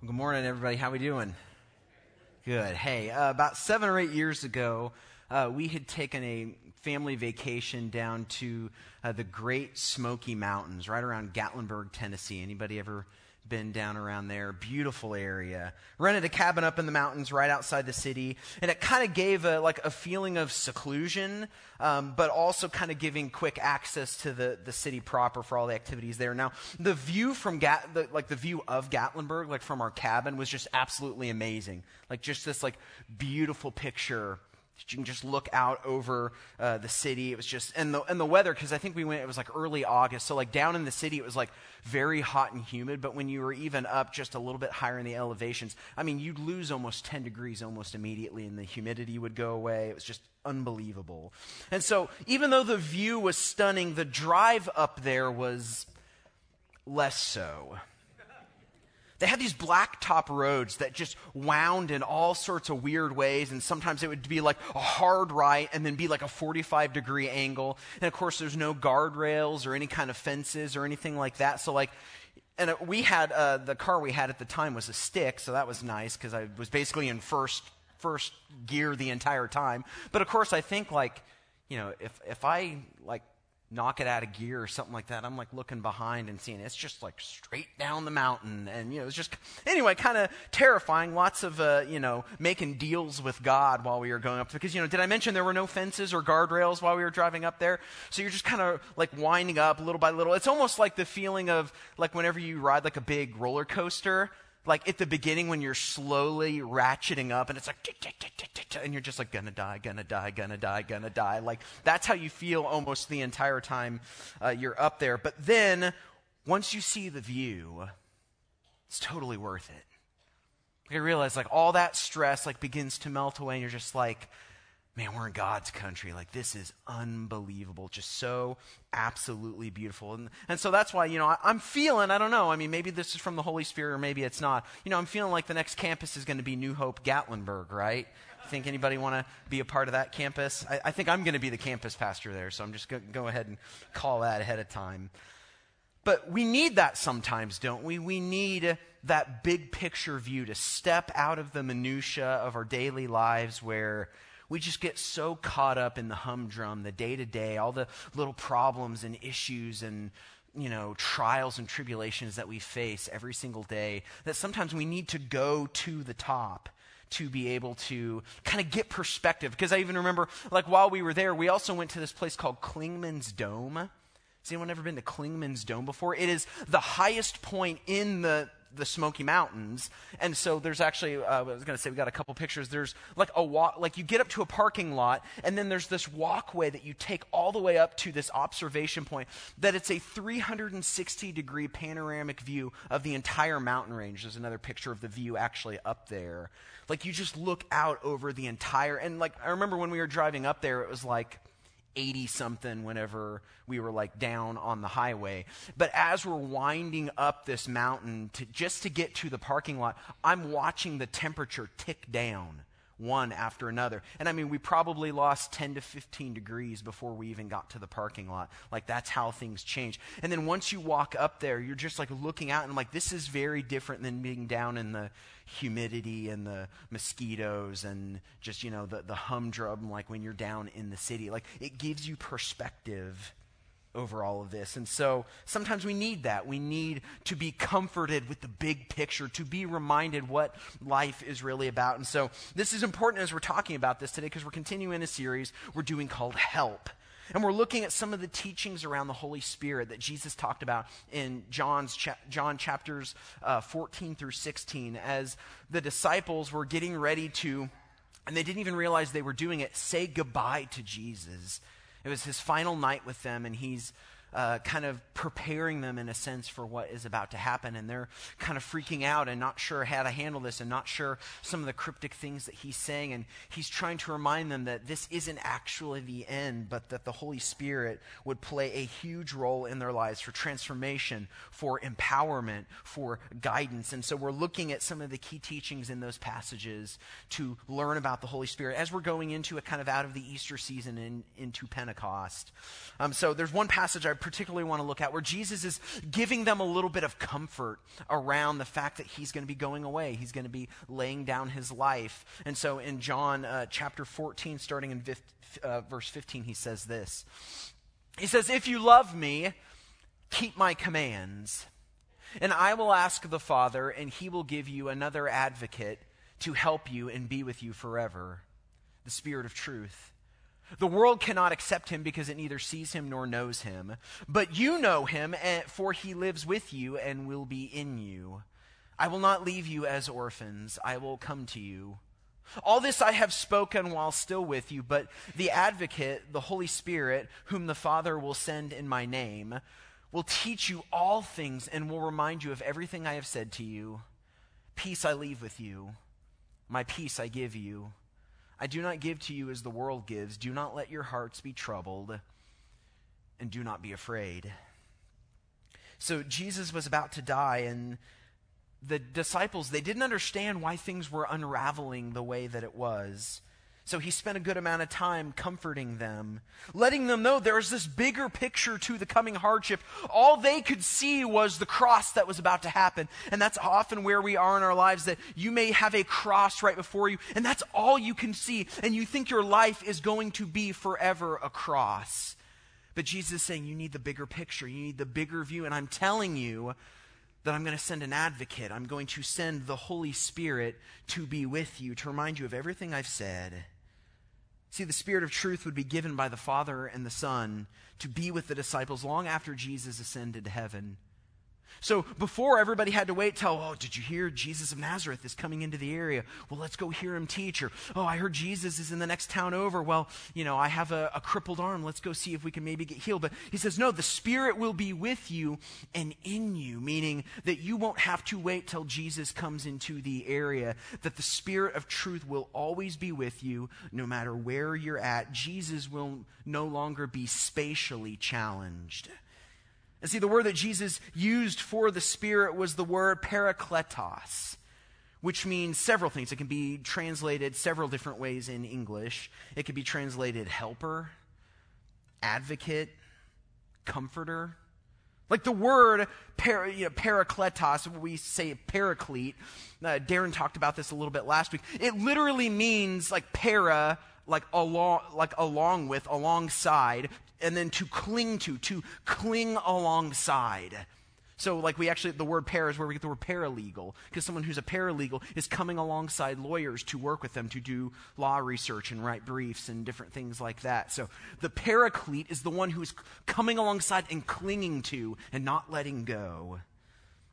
Good morning, everybody. How we doing? Good. Hey, uh, about seven or eight years ago, uh, we had taken a family vacation down to uh, the Great Smoky Mountains, right around Gatlinburg, Tennessee. Anybody ever been down around there. Beautiful area. Rented a cabin up in the mountains right outside the city, and it kind of gave a, like a feeling of seclusion, um, but also kind of giving quick access to the, the city proper for all the activities there. Now, the view from Gat, the, like the view of Gatlinburg, like from our cabin, was just absolutely amazing. Like just this like beautiful picture you can just look out over uh, the city. It was just, and the, and the weather, because I think we went, it was like early August. So, like down in the city, it was like very hot and humid. But when you were even up just a little bit higher in the elevations, I mean, you'd lose almost 10 degrees almost immediately, and the humidity would go away. It was just unbelievable. And so, even though the view was stunning, the drive up there was less so. They had these blacktop roads that just wound in all sorts of weird ways, and sometimes it would be like a hard right and then be like a 45 degree angle. And of course, there's no guardrails or any kind of fences or anything like that. So, like, and we had uh, the car we had at the time was a stick, so that was nice because I was basically in first first gear the entire time. But of course, I think like, you know, if if I like knock it out of gear or something like that. I'm like looking behind and seeing it's just like straight down the mountain. And, you know, it's just, anyway, kind of terrifying. Lots of, uh, you know, making deals with God while we were going up. Because, you know, did I mention there were no fences or guardrails while we were driving up there? So you're just kind of like winding up little by little. It's almost like the feeling of like whenever you ride like a big roller coaster like at the beginning when you're slowly ratcheting up and it's like, and you're just like, gonna die, gonna die, gonna die, gonna die. Like that's how you feel almost the entire time uh, you're up there. But then once you see the view, it's totally worth it. You realize like all that stress like begins to melt away and you're just like, man, we're in God's country. Like, this is unbelievable. Just so absolutely beautiful. And, and so that's why, you know, I, am feeling, I don't know, I mean, maybe this is from the Holy Spirit or maybe it's not. You know, I'm feeling like the next campus is going to be New Hope Gatlinburg, right? Think anybody want to be a part of that campus? I, I think I'm going to be the campus pastor there, so I'm just going to go ahead and call that ahead of time. But we need that sometimes, don't we? We need that big picture view to step out of the minutia of our daily lives where we just get so caught up in the humdrum, the day to day, all the little problems and issues and you know, trials and tribulations that we face every single day, that sometimes we need to go to the top to be able to kind of get perspective. Because I even remember, like, while we were there, we also went to this place called Clingmans Dome. Has anyone ever been to Clingmans Dome before? It is the highest point in the the Smoky Mountains. And so there's actually, uh, I was going to say, we got a couple pictures. There's like a walk, like you get up to a parking lot, and then there's this walkway that you take all the way up to this observation point that it's a 360 degree panoramic view of the entire mountain range. There's another picture of the view actually up there. Like you just look out over the entire, and like I remember when we were driving up there, it was like, 80 something whenever we were like down on the highway. But as we're winding up this mountain to, just to get to the parking lot, I'm watching the temperature tick down one after another. And I mean, we probably lost 10 to 15 degrees before we even got to the parking lot. Like, that's how things change. And then once you walk up there, you're just like looking out and like, this is very different than being down in the humidity and the mosquitoes and just, you know, the, the humdrum, like when you're down in the city. Like, it gives you perspective over all of this. And so sometimes we need that. We need to be comforted with the big picture, to be reminded what life is really about. And so this is important as we're talking about this today because we're continuing a series we're doing called Help. And we're looking at some of the teachings around the Holy Spirit that Jesus talked about in John's cha- John chapters uh, 14 through 16 as the disciples were getting ready to, and they didn't even realize they were doing it, say goodbye to Jesus it was his final night with them, and he's uh, kind of preparing them in a sense for what is about to happen. And they're kind of freaking out and not sure how to handle this and not sure some of the cryptic things that he's saying. And he's trying to remind them that this isn't actually the end, but that the Holy Spirit would play a huge role in their lives for transformation, for empowerment, for guidance. And so we're looking at some of the key teachings in those passages to learn about the Holy Spirit as we're going into a kind of out of the Easter season and into Pentecost. Um, so there's one passage I particularly want to look at, where Jesus is giving them a little bit of comfort around the fact that he's going to be going away. He's going to be laying down his life. And so in John uh, chapter 14, starting in uh, verse 15, he says this He says, If you love me, keep my commands. And I will ask the Father, and he will give you another advocate to help you and be with you forever the Spirit of truth. The world cannot accept him because it neither sees him nor knows him. But you know him, for he lives with you and will be in you. I will not leave you as orphans, I will come to you. All this I have spoken while still with you, but the advocate, the Holy Spirit, whom the Father will send in my name, will teach you all things and will remind you of everything I have said to you. Peace I leave with you, my peace I give you. I do not give to you as the world gives. Do not let your hearts be troubled, and do not be afraid. So Jesus was about to die, and the disciples, they didn't understand why things were unraveling the way that it was. So he spent a good amount of time comforting them, letting them know there's this bigger picture to the coming hardship. All they could see was the cross that was about to happen. And that's often where we are in our lives that you may have a cross right before you, and that's all you can see. And you think your life is going to be forever a cross. But Jesus is saying you need the bigger picture, you need the bigger view. And I'm telling you, that I'm going to send an advocate. I'm going to send the Holy Spirit to be with you, to remind you of everything I've said. See, the Spirit of truth would be given by the Father and the Son to be with the disciples long after Jesus ascended to heaven. So before everybody had to wait till, oh, did you hear Jesus of Nazareth is coming into the area? Well, let's go hear him teach. Or, oh, I heard Jesus is in the next town over. Well, you know, I have a, a crippled arm. Let's go see if we can maybe get healed. But he says, no, the Spirit will be with you and in you, meaning that you won't have to wait till Jesus comes into the area, that the Spirit of truth will always be with you no matter where you're at. Jesus will no longer be spatially challenged. And see, the word that Jesus used for the Spirit was the word parakletos, which means several things. It can be translated several different ways in English. It can be translated helper, advocate, comforter. Like the word para, you know, parakletos, we say paraclete. Uh, Darren talked about this a little bit last week. It literally means like para, like along, like along with, alongside, and then to cling to, to cling alongside. So, like, we actually, the word para is where we get the word paralegal, because someone who's a paralegal is coming alongside lawyers to work with them to do law research and write briefs and different things like that. So, the paraclete is the one who's coming alongside and clinging to and not letting go.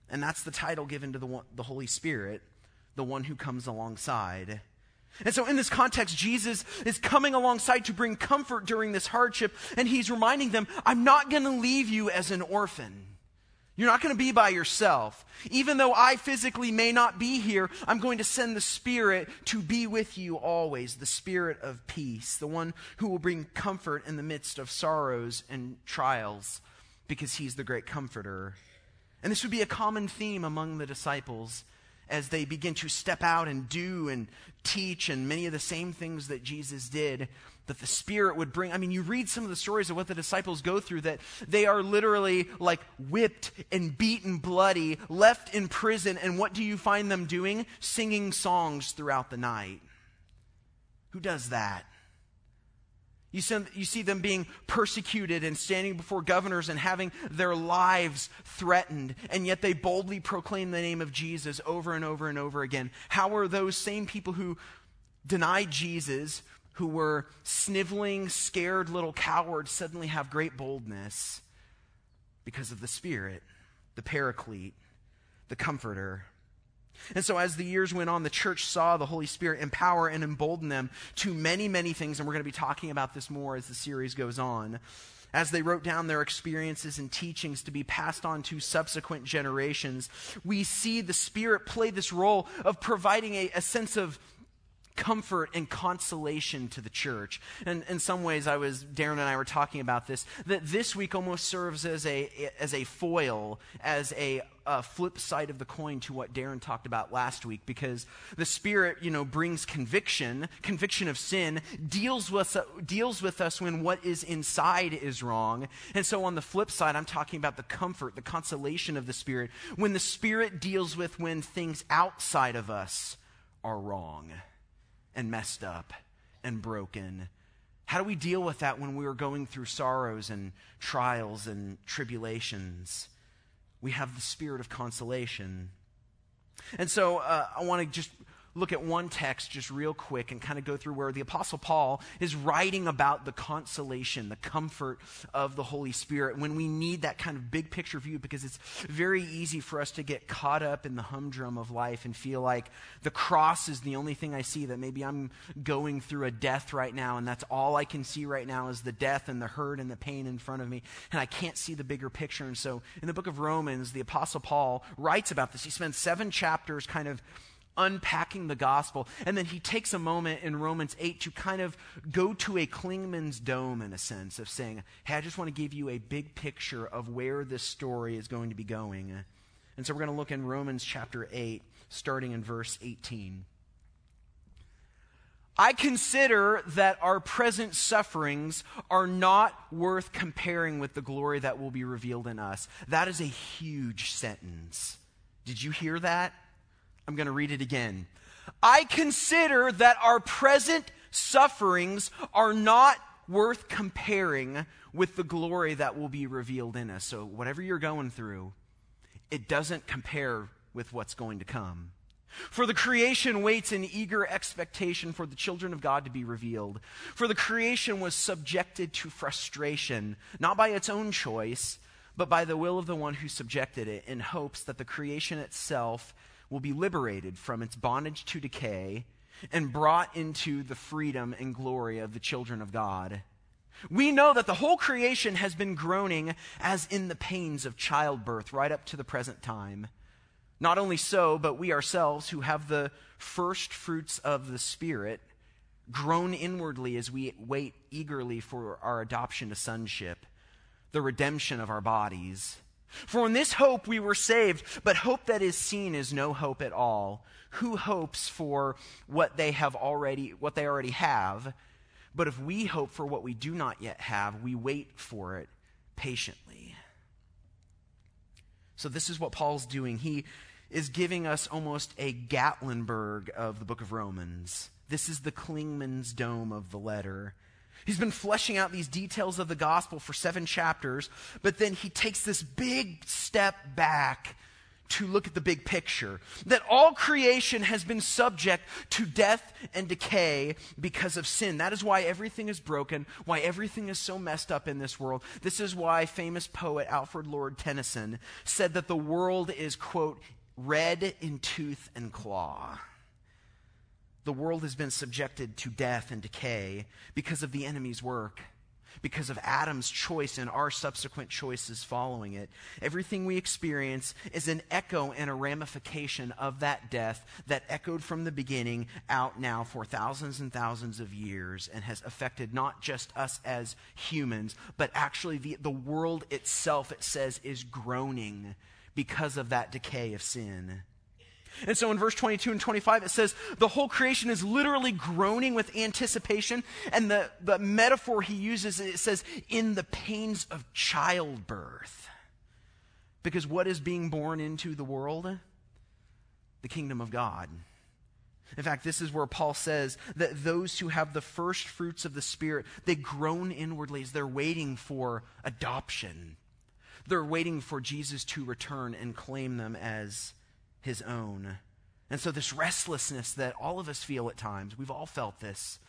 And that's the title given to the, the Holy Spirit, the one who comes alongside. And so, in this context, Jesus is coming alongside to bring comfort during this hardship, and he's reminding them, I'm not going to leave you as an orphan. You're not going to be by yourself. Even though I physically may not be here, I'm going to send the Spirit to be with you always, the Spirit of peace, the one who will bring comfort in the midst of sorrows and trials, because he's the great comforter. And this would be a common theme among the disciples as they begin to step out and do and teach and many of the same things that Jesus did, that the Spirit would bring. I mean, you read some of the stories of what the disciples go through, that they are literally like whipped and beaten bloody, left in prison, and what do you find them doing? Singing songs throughout the night. Who does that? You, send, you see them being persecuted and standing before governors and having their lives threatened, and yet they boldly proclaim the name of Jesus over and over and over again. How are those same people who denied Jesus, who were sniveling, scared little cowards, suddenly have great boldness? Because of the Spirit, the Paraclete, the Comforter. And so, as the years went on, the church saw the Holy Spirit empower and embolden them to many, many things. And we're going to be talking about this more as the series goes on. As they wrote down their experiences and teachings to be passed on to subsequent generations, we see the Spirit play this role of providing a, a sense of comfort and consolation to the church. And in some ways, I was, Darren and I were talking about this, that this week almost serves as a, as a foil, as a uh, flip side of the coin to what Darren talked about last week because the Spirit, you know, brings conviction, conviction of sin, deals with, uh, deals with us when what is inside is wrong. And so on the flip side, I'm talking about the comfort, the consolation of the Spirit when the Spirit deals with when things outside of us are wrong and messed up and broken how do we deal with that when we are going through sorrows and trials and tribulations? We have the spirit of consolation. And so uh, I want to just look at one text just real quick and kind of go through where the Apostle Paul is writing about the consolation, the comfort of the Holy Spirit when we need that kind of big picture view because it's very easy for us to get caught up in the humdrum of life and feel like the cross is the only thing I see, that maybe I'm going through a death right now and that's all I can see right now is the death and the hurt and the pain in front of me and I can't see the bigger picture. And so in the book of Romans, the Apostle Paul writes about this. He spends seven chapters kind of unpacking the gospel. And then he takes a moment in Romans 8 to kind of go to a Clingmans dome, in a sense, of saying, Hey, I just want to give you a big picture of where this story is going to be going. And so we're going to look in Romans chapter 8, starting in verse 18. I consider that our present sufferings are not worth comparing with the glory that will be revealed in us. That is a huge sentence. Did you hear that? I'm going to read it again. I consider that our present sufferings are not worth comparing with the glory that will be revealed in us. So, whatever you're going through, it doesn't compare with what's going to come. For the creation waits in eager expectation for the children of God to be revealed. For the creation was subjected to frustration, not by its own choice, but by the will of the one who subjected it, in hopes that the creation itself will be liberated from its bondage to decay and brought into the freedom and glory of the children of God. We know that the whole creation has been groaning as in the pains of childbirth right up to the present time. Not only so, but we ourselves who have the first fruits of the Spirit groan inwardly as we wait eagerly for our adoption to sonship, the redemption of our bodies. For in this hope we were saved, but hope that is seen is no hope at all. Who hopes for what they have already what they already have? But if we hope for what we do not yet have, we wait for it patiently. So this is what Paul's doing. He is giving us almost a Gatlinburg of the book of Romans. This is the Clingmans dome of the letter. He's been fleshing out these details of the gospel for seven chapters, but then he takes this big step back to look at the big picture that all creation has been subject to death and decay because of sin. That is why everything is broken, why everything is so messed up in this world. This is why famous poet Alfred Lord Tennyson said that the world is, quote, red in tooth and claw the world has been subjected to death and decay because of the enemy's work, because of Adam's choice and our subsequent choices following it. Everything we experience is an echo and a ramification of that death that echoed from the beginning out now for thousands and thousands of years and has affected not just us as humans, but actually the, the world itself, it says, is groaning because of that decay of sin. And so in verse 22 and 25, it says the whole creation is literally groaning with anticipation. And the, the metaphor he uses, it says, in the pains of childbirth. Because what is being born into the world? The kingdom of God. In fact, this is where Paul says that those who have the first fruits of the Spirit, they groan inwardly as they're waiting for adoption. They're waiting for Jesus to return and claim them as his own. And so, this restlessness that all of us feel at times, we've all felt this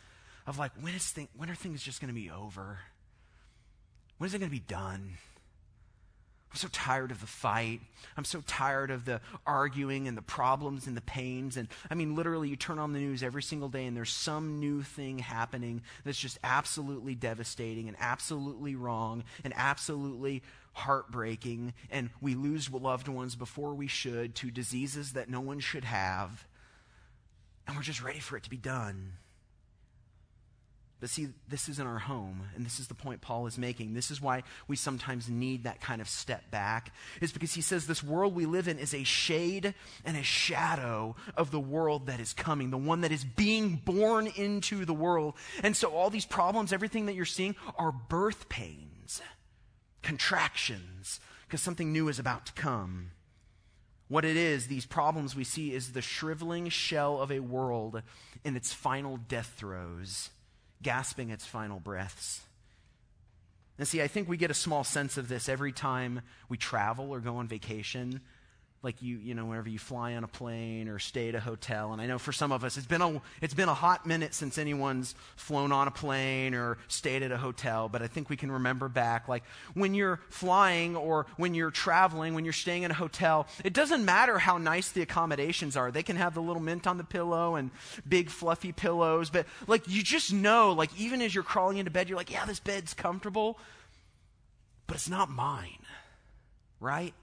of like, when, is thing, when are things just going to be over? When is it going to be done? I'm so tired of the fight. I'm so tired of the arguing and the problems and the pains. And I mean, literally, you turn on the news every single day and there's some new thing happening that's just absolutely devastating and absolutely wrong and absolutely heartbreaking. And we lose loved ones before we should to diseases that no one should have. And we're just ready for it to be done. But see, this isn't our home, and this is the point Paul is making. This is why we sometimes need that kind of step back, is because he says this world we live in is a shade and a shadow of the world that is coming, the one that is being born into the world. And so all these problems, everything that you're seeing, are birth pains, contractions, because something new is about to come. What it is, these problems we see, is the shriveling shell of a world in its final death throes gasping its final breaths. And see, I think we get a small sense of this every time we travel or go on vacation like you you know whenever you fly on a plane or stay at a hotel. And i know for some of us it's been a it's been a hot minute since anyone's flown on a plane or stayed at a hotel. But i think we can remember back like when you're flying or when you're traveling when you're staying in a hotel it doesn't matter how nice the accommodations are. They can have the little mint on the pillow and big fluffy pillows. But like you just know like even as you're crawling into bed you're like yeah this bed's comfortable. But it's not mine right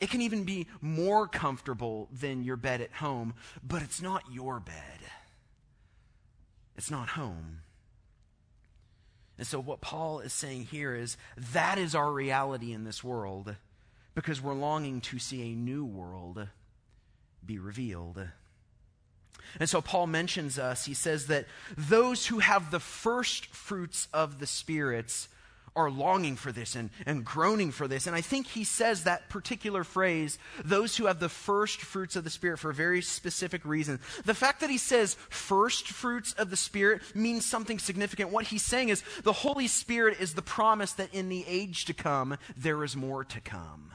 it can even be more comfortable than your bed at home, but it's not your bed. It's not home. And so, what Paul is saying here is that is our reality in this world because we're longing to see a new world be revealed. And so, Paul mentions us. He says that those who have the first fruits of the spirits are longing for this and, and groaning for this. And I think he says that particular phrase, those who have the first fruits of the Spirit, for a very specific reason. The fact that he says first fruits of the Spirit means something significant. What he's saying is the Holy Spirit is the promise that in the age to come, there is more to come.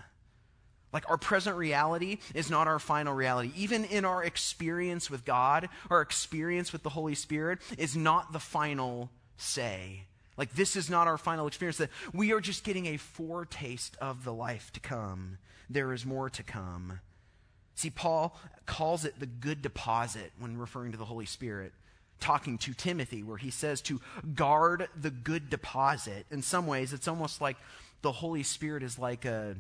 Like our present reality is not our final reality. Even in our experience with God, our experience with the Holy Spirit is not the final say. Like, this is not our final experience, that we are just getting a foretaste of the life to come. There is more to come. See, Paul calls it the good deposit when referring to the Holy Spirit, talking to Timothy, where he says to guard the good deposit. In some ways, it's almost like the Holy Spirit is like a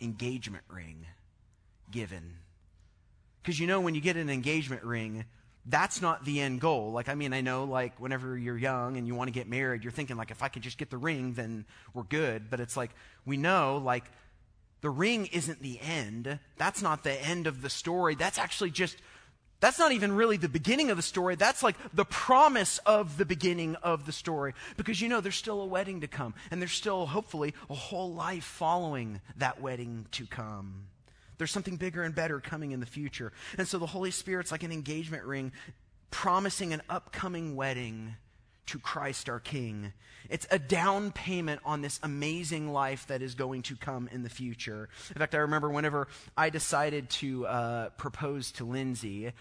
engagement ring given. Because you know, when you get an engagement ring, that's not the end goal. Like, I mean, I know, like, whenever you're young and you want to get married, you're thinking, like, if I could just get the ring, then we're good. But it's like, we know, like, the ring isn't the end. That's not the end of the story. That's actually just, that's not even really the beginning of the story. That's like the promise of the beginning of the story. Because you know, there's still a wedding to come, and there's still, hopefully, a whole life following that wedding to come. There's something bigger and better coming in the future. And so the Holy Spirit's like an engagement ring promising an upcoming wedding to Christ our King. It's a down payment on this amazing life that is going to come in the future. In fact, I remember whenever I decided to uh, propose to Lindsay, you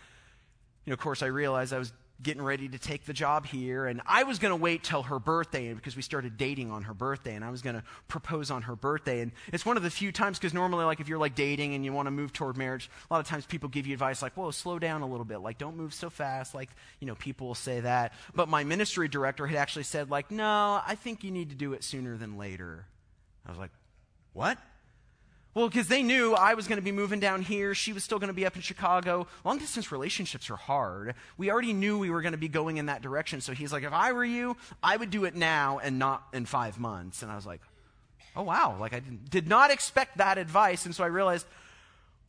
know, of course, I realized I was getting ready to take the job here. And I was going to wait till her birthday because we started dating on her birthday and I was going to propose on her birthday. And it's one of the few times because normally, like, if you're like dating and you want to move toward marriage, a lot of times people give you advice like, whoa, slow down a little bit. Like, don't move so fast. Like, you know, people will say that. But my ministry director had actually said, like, no, I think you need to do it sooner than later. I was like, what? Well, because they knew I was going to be moving down here. She was still going to be up in Chicago. Long distance relationships are hard. We already knew we were going to be going in that direction. So he's like, if I were you, I would do it now and not in five months. And I was like, oh, wow. Like, I did not expect that advice. And so I realized,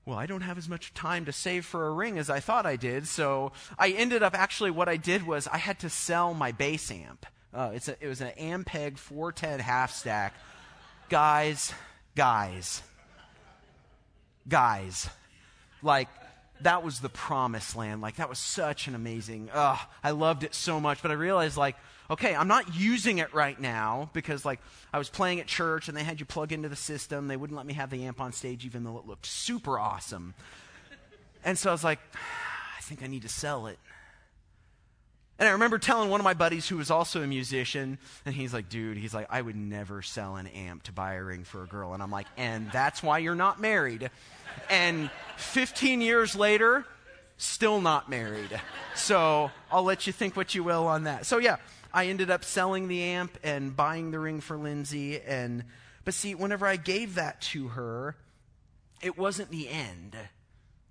well, I don't have as much time to save for a ring as I thought I did. So I ended up actually, what I did was I had to sell my bass amp. Uh, it's a, it was an Ampeg 410 half stack. Guys, guys guys. Like, that was the promised land. Like, that was such an amazing, oh, I loved it so much. But I realized, like, okay, I'm not using it right now because, like, I was playing at church and they had you plug into the system. They wouldn't let me have the amp on stage even though it looked super awesome. And so I was like, I think I need to sell it. And I remember telling one of my buddies who was also a musician, and he's like, dude, he's like, I would never sell an amp to buy a ring for a girl. And I'm like, and that's why you're not married. And 15 years later, still not married. So I'll let you think what you will on that. So yeah, I ended up selling the amp and buying the ring for Lindsay. And, but see, whenever I gave that to her, it wasn't the end.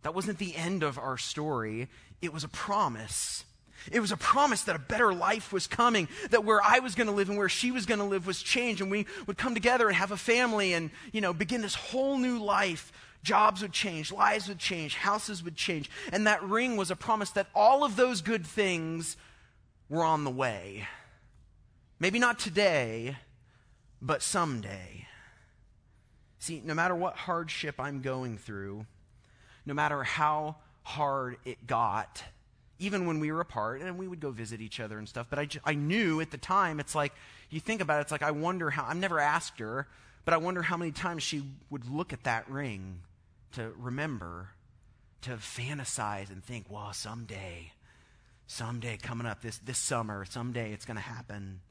That wasn't the end of our story. It was a promise It was a promise that a better life was coming, that where I was going to live and where she was going to live was changed, and we would come together and have a family and, you know, begin this whole new life. Jobs would change, lives would change, houses would change. And that ring was a promise that all of those good things were on the way. Maybe not today, but someday. See, no matter what hardship I'm going through, no matter how hard it got, even when we were apart, and we would go visit each other and stuff. But I, I knew at the time, it's like, you think about it, it's like, I wonder how, I've never asked her, but I wonder how many times she would look at that ring to remember, to fantasize and think, well, someday, someday coming up this, this summer, someday it's going to happen.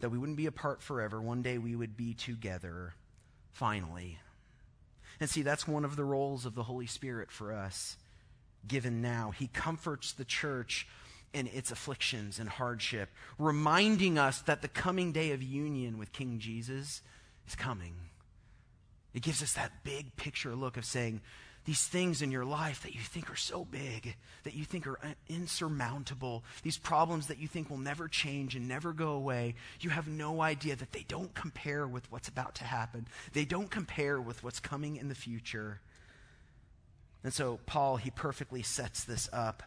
That we wouldn't be apart forever. One day we would be together, finally. And see, that's one of the roles of the Holy Spirit for us given now. He comforts the church in its afflictions and hardship, reminding us that the coming day of union with King Jesus is coming. It gives us that big picture look of saying, these things in your life that you think are so big, that you think are insurmountable, these problems that you think will never change and never go away, you have no idea that they don't compare with what's about to happen. They don't compare with what's coming in the future. And so, Paul, he perfectly sets this up.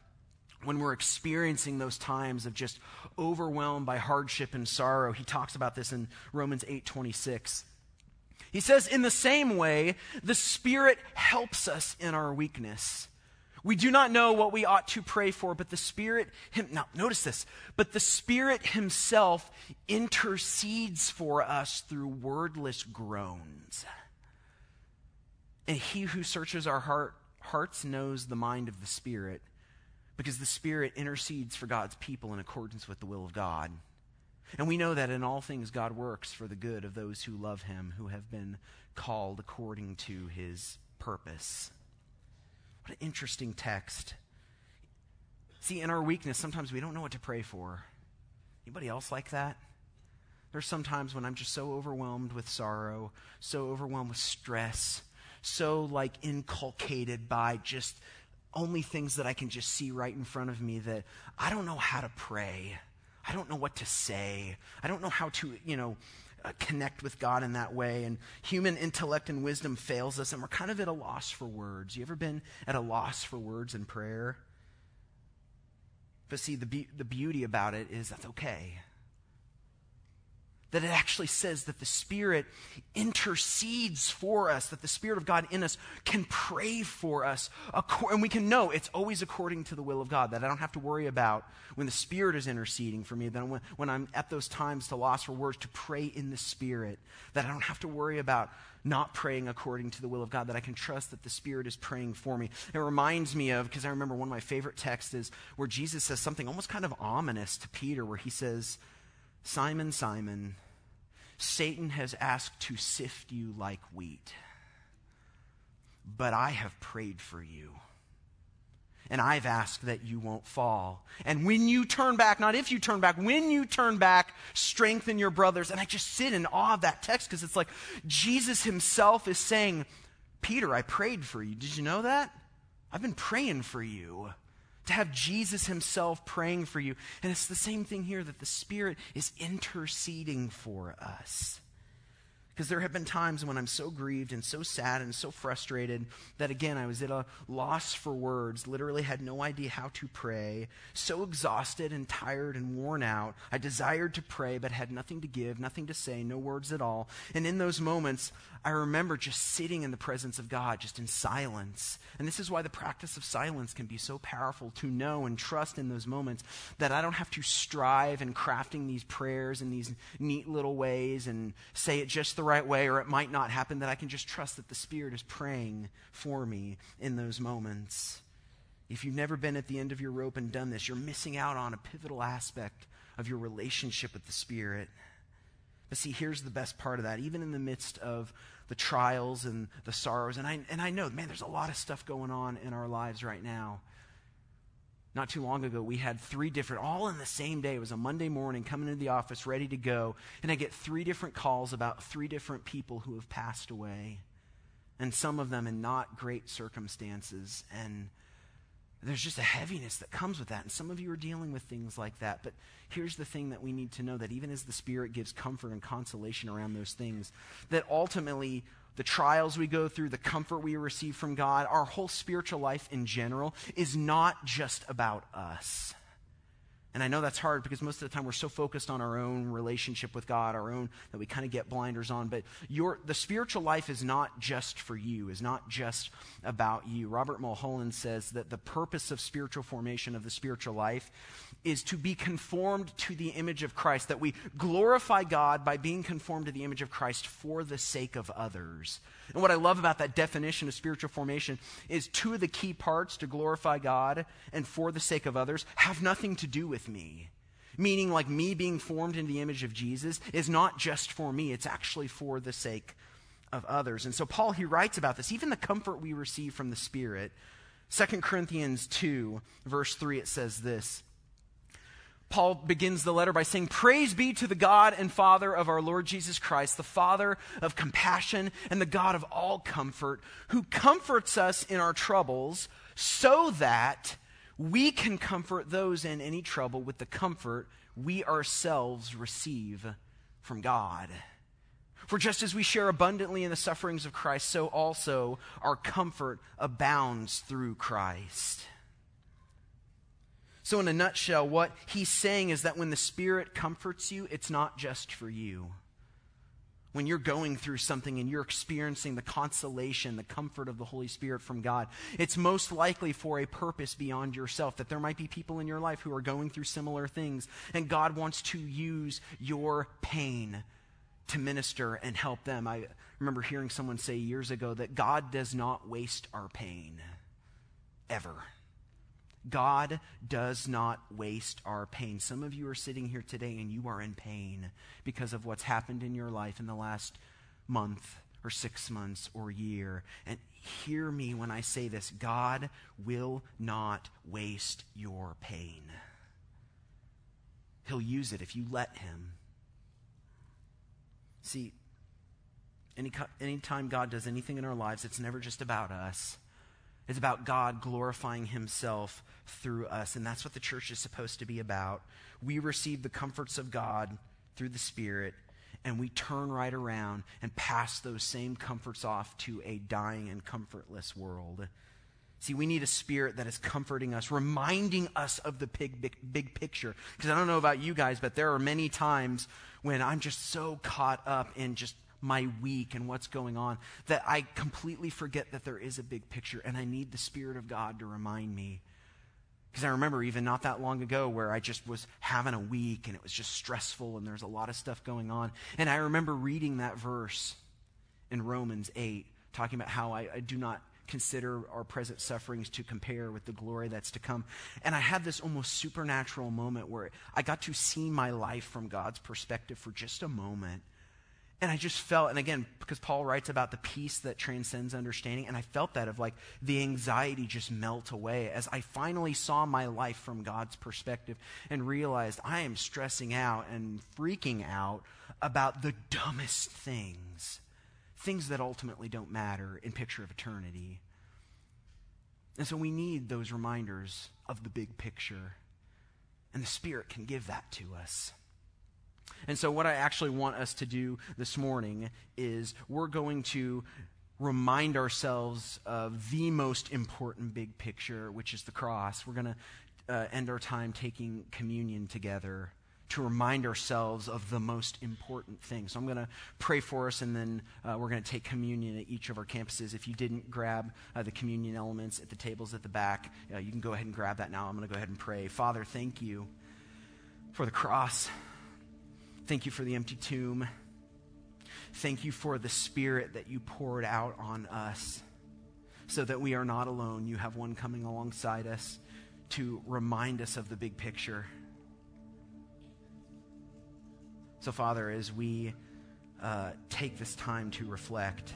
When we're experiencing those times of just overwhelmed by hardship and sorrow, he talks about this in Romans 8 26. He says, In the same way, the Spirit helps us in our weakness. We do not know what we ought to pray for, but the Spirit, him, now notice this, but the Spirit Himself intercedes for us through wordless groans. And He who searches our heart hearts knows the mind of the Spirit because the Spirit intercedes for God's people in accordance with the will of God. And we know that in all things God works for the good of those who love him, who have been called according to his purpose. What an interesting text. See, in our weakness, sometimes we don't know what to pray for. Anybody else like that? There's sometimes when I'm just so overwhelmed with sorrow, so overwhelmed with stress, so like inculcated by just only things that I can just see right in front of me that I don't know how to pray. I don't know what to say. I don't know how to, you know, uh, connect with God in that way. And human intellect and wisdom fails us, and we're kind of at a loss for words. You ever been at a loss for words in prayer? But see, the, be- the beauty about it is that's okay that it actually says that the Spirit intercedes for us, that the Spirit of God in us can pray for us. And we can know it's always according to the will of God, that I don't have to worry about when the Spirit is interceding for me, that when, I'm at those times to loss for words, to pray in the Spirit, that I don't have to worry about not praying according to the will of God, that I can trust that the Spirit is praying for me. It reminds me of, because I remember one of my favorite texts is where Jesus says something almost kind of ominous to Peter, where he says, Simon, Simon, Satan has asked to sift you like wheat. But I have prayed for you. And I've asked that you won't fall. And when you turn back, not if you turn back, when you turn back, strengthen your brothers. And I just sit in awe of that text because it's like Jesus himself is saying, Peter, I prayed for you. Did you know that? I've been praying for you to have Jesus himself praying for you. And it's the same thing here that the Spirit is interceding for us. Because there have been times when I'm so grieved and so sad and so frustrated that, again, I was at a loss for words, literally had no idea how to pray, so exhausted and tired and worn out. I desired to pray, but had nothing to give, nothing to say, no words at all. And in those moments, I remember just sitting in the presence of God, just in silence. And this is why the practice of silence can be so powerful to know and trust in those moments that I don't have to strive in crafting these prayers in these neat little ways and say it just the right way, or it might not happen, that I can just trust that the Spirit is praying for me in those moments. If you've never been at the end of your rope and done this, you're missing out on a pivotal aspect of your relationship with the Spirit. But see, here's the best part of that. Even in the midst of the trials and the sorrows. And I, and I know, man, there's a lot of stuff going on in our lives right now. Not too long ago, we had three different, all in the same day. It was a Monday morning, coming into the office, ready to go. And I get three different calls about three different people who have passed away. And some of them in not great circumstances. And there's just a heaviness that comes with that. And some of you are dealing with things like that. But here's the thing that we need to know that even as the Spirit gives comfort and consolation around those things, that ultimately the trials we go through, the comfort we receive from God, our whole spiritual life in general is not just about us. And I know that's hard because most of the time we're so focused on our own relationship with God, our own, that we kind of get blinders on. But your, the spiritual life is not just for you, is not just about you. Robert Mulholland says that the purpose of spiritual formation, of the spiritual life, is to be conformed to the image of Christ, that we glorify God by being conformed to the image of Christ for the sake of others. And what I love about that definition of spiritual formation is two of the key parts to glorify God and for the sake of others have nothing to do with me. Meaning, like me being formed in the image of Jesus is not just for me, it's actually for the sake of others. And so, Paul, he writes about this. Even the comfort we receive from the Spirit. 2 Corinthians 2, verse 3, it says this Paul begins the letter by saying, Praise be to the God and Father of our Lord Jesus Christ, the Father of compassion and the God of all comfort, who comforts us in our troubles, so that we can comfort those in any trouble with the comfort we ourselves receive from God. For just as we share abundantly in the sufferings of Christ, so also our comfort abounds through Christ. So, in a nutshell, what he's saying is that when the Spirit comforts you, it's not just for you. When you're going through something and you're experiencing the consolation, the comfort of the Holy Spirit from God, it's most likely for a purpose beyond yourself. That there might be people in your life who are going through similar things, and God wants to use your pain to minister and help them. I remember hearing someone say years ago that God does not waste our pain, ever. God does not waste our pain. Some of you are sitting here today and you are in pain because of what's happened in your life in the last month or six months or year. And hear me when I say this God will not waste your pain. He'll use it if you let Him. See, any, anytime God does anything in our lives, it's never just about us. It's about God glorifying himself through us. And that's what the church is supposed to be about. We receive the comforts of God through the Spirit, and we turn right around and pass those same comforts off to a dying and comfortless world. See, we need a spirit that is comforting us, reminding us of the big, big, big picture. Because I don't know about you guys, but there are many times when I'm just so caught up in just my week and what's going on that I completely forget that there is a big picture and I need the Spirit of God to remind me. Because I remember even not that long ago where I just was having a week and it was just stressful and there's a lot of stuff going on. And I remember reading that verse in Romans 8, talking about how I, I do not consider our present sufferings to compare with the glory that's to come. And I had this almost supernatural moment where I got to see my life from God's perspective for just a moment. And I just felt, and again, because Paul writes about the peace that transcends understanding, and I felt that of like the anxiety just melt away as I finally saw my life from God's perspective and realized I am stressing out and freaking out about the dumbest things, things that ultimately don't matter in picture of eternity. And so we need those reminders of the big picture, and the Spirit can give that to us. And so, what I actually want us to do this morning is we're going to remind ourselves of the most important big picture, which is the cross. We're going to uh, end our time taking communion together to remind ourselves of the most important thing. So I'm going to pray for us, and then uh, we're going to take communion at each of our campuses. If you didn't grab uh, the communion elements at the tables at the back, uh, you can go ahead and grab that now. I'm going to go ahead and pray. Father, thank you for the cross. Thank you for the empty tomb. Thank you for the Spirit that you poured out on us so that we are not alone. You have one coming alongside us to remind us of the big picture. So, Father, as we uh, take this time to reflect,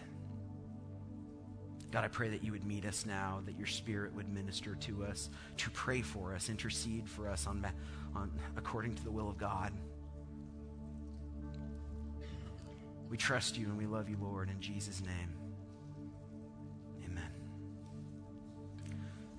God, I pray that you would meet us now, that your Spirit would minister to us, to pray for us, intercede for us on, on according to the will of God. We trust you and we love you, Lord, in Jesus' name. Amen.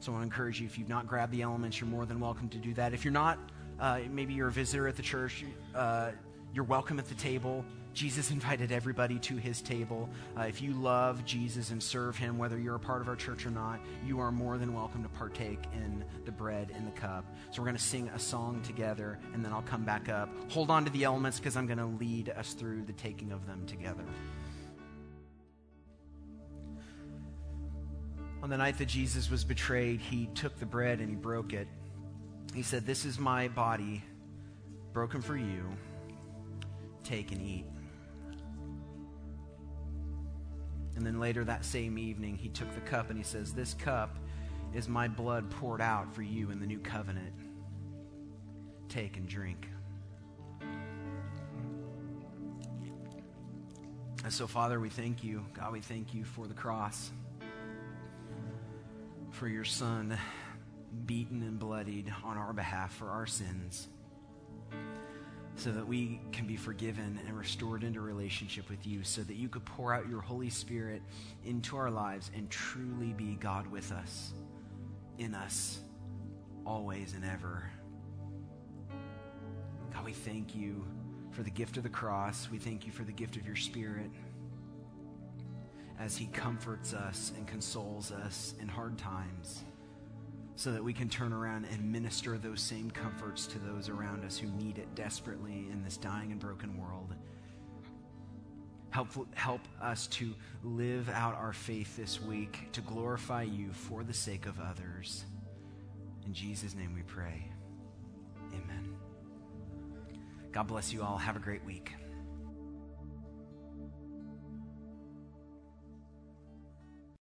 So I want to encourage you, if you've not grabbed the elements, you're more than welcome to do that. If you're not, uh, maybe you're a visitor at the church, uh, you're welcome at the table. Jesus invited everybody to his table. Uh, if you love Jesus and serve him, whether you're a part of our church or not, you are more than welcome to partake in the bread and the cup. So we're going to sing a song together, and then I'll come back up. Hold on to the elements because I'm going to lead us through the taking of them together. On the night that Jesus was betrayed, he took the bread and he broke it. He said, This is my body broken for you. Take and eat. And then later that same evening, he took the cup and he says, This cup is my blood poured out for you in the new covenant. Take and drink. And so, Father, we thank you. God, we thank you for the cross, for your Son beaten and bloodied on our behalf for our sins so that we can be forgiven and restored into relationship with you, so that you could pour out your Holy Spirit into our lives and truly be God with us, in us, always and ever. God, we thank you for the gift of the cross. We thank you for the gift of your Spirit as He comforts us and consoles us in hard times so that we can turn around and minister those same comforts to those around us who need it desperately in this dying and broken world. Help, help us to live out our faith this week, to glorify you for the sake of others. In Jesus' name we pray. Amen. God bless you all. Have a great week.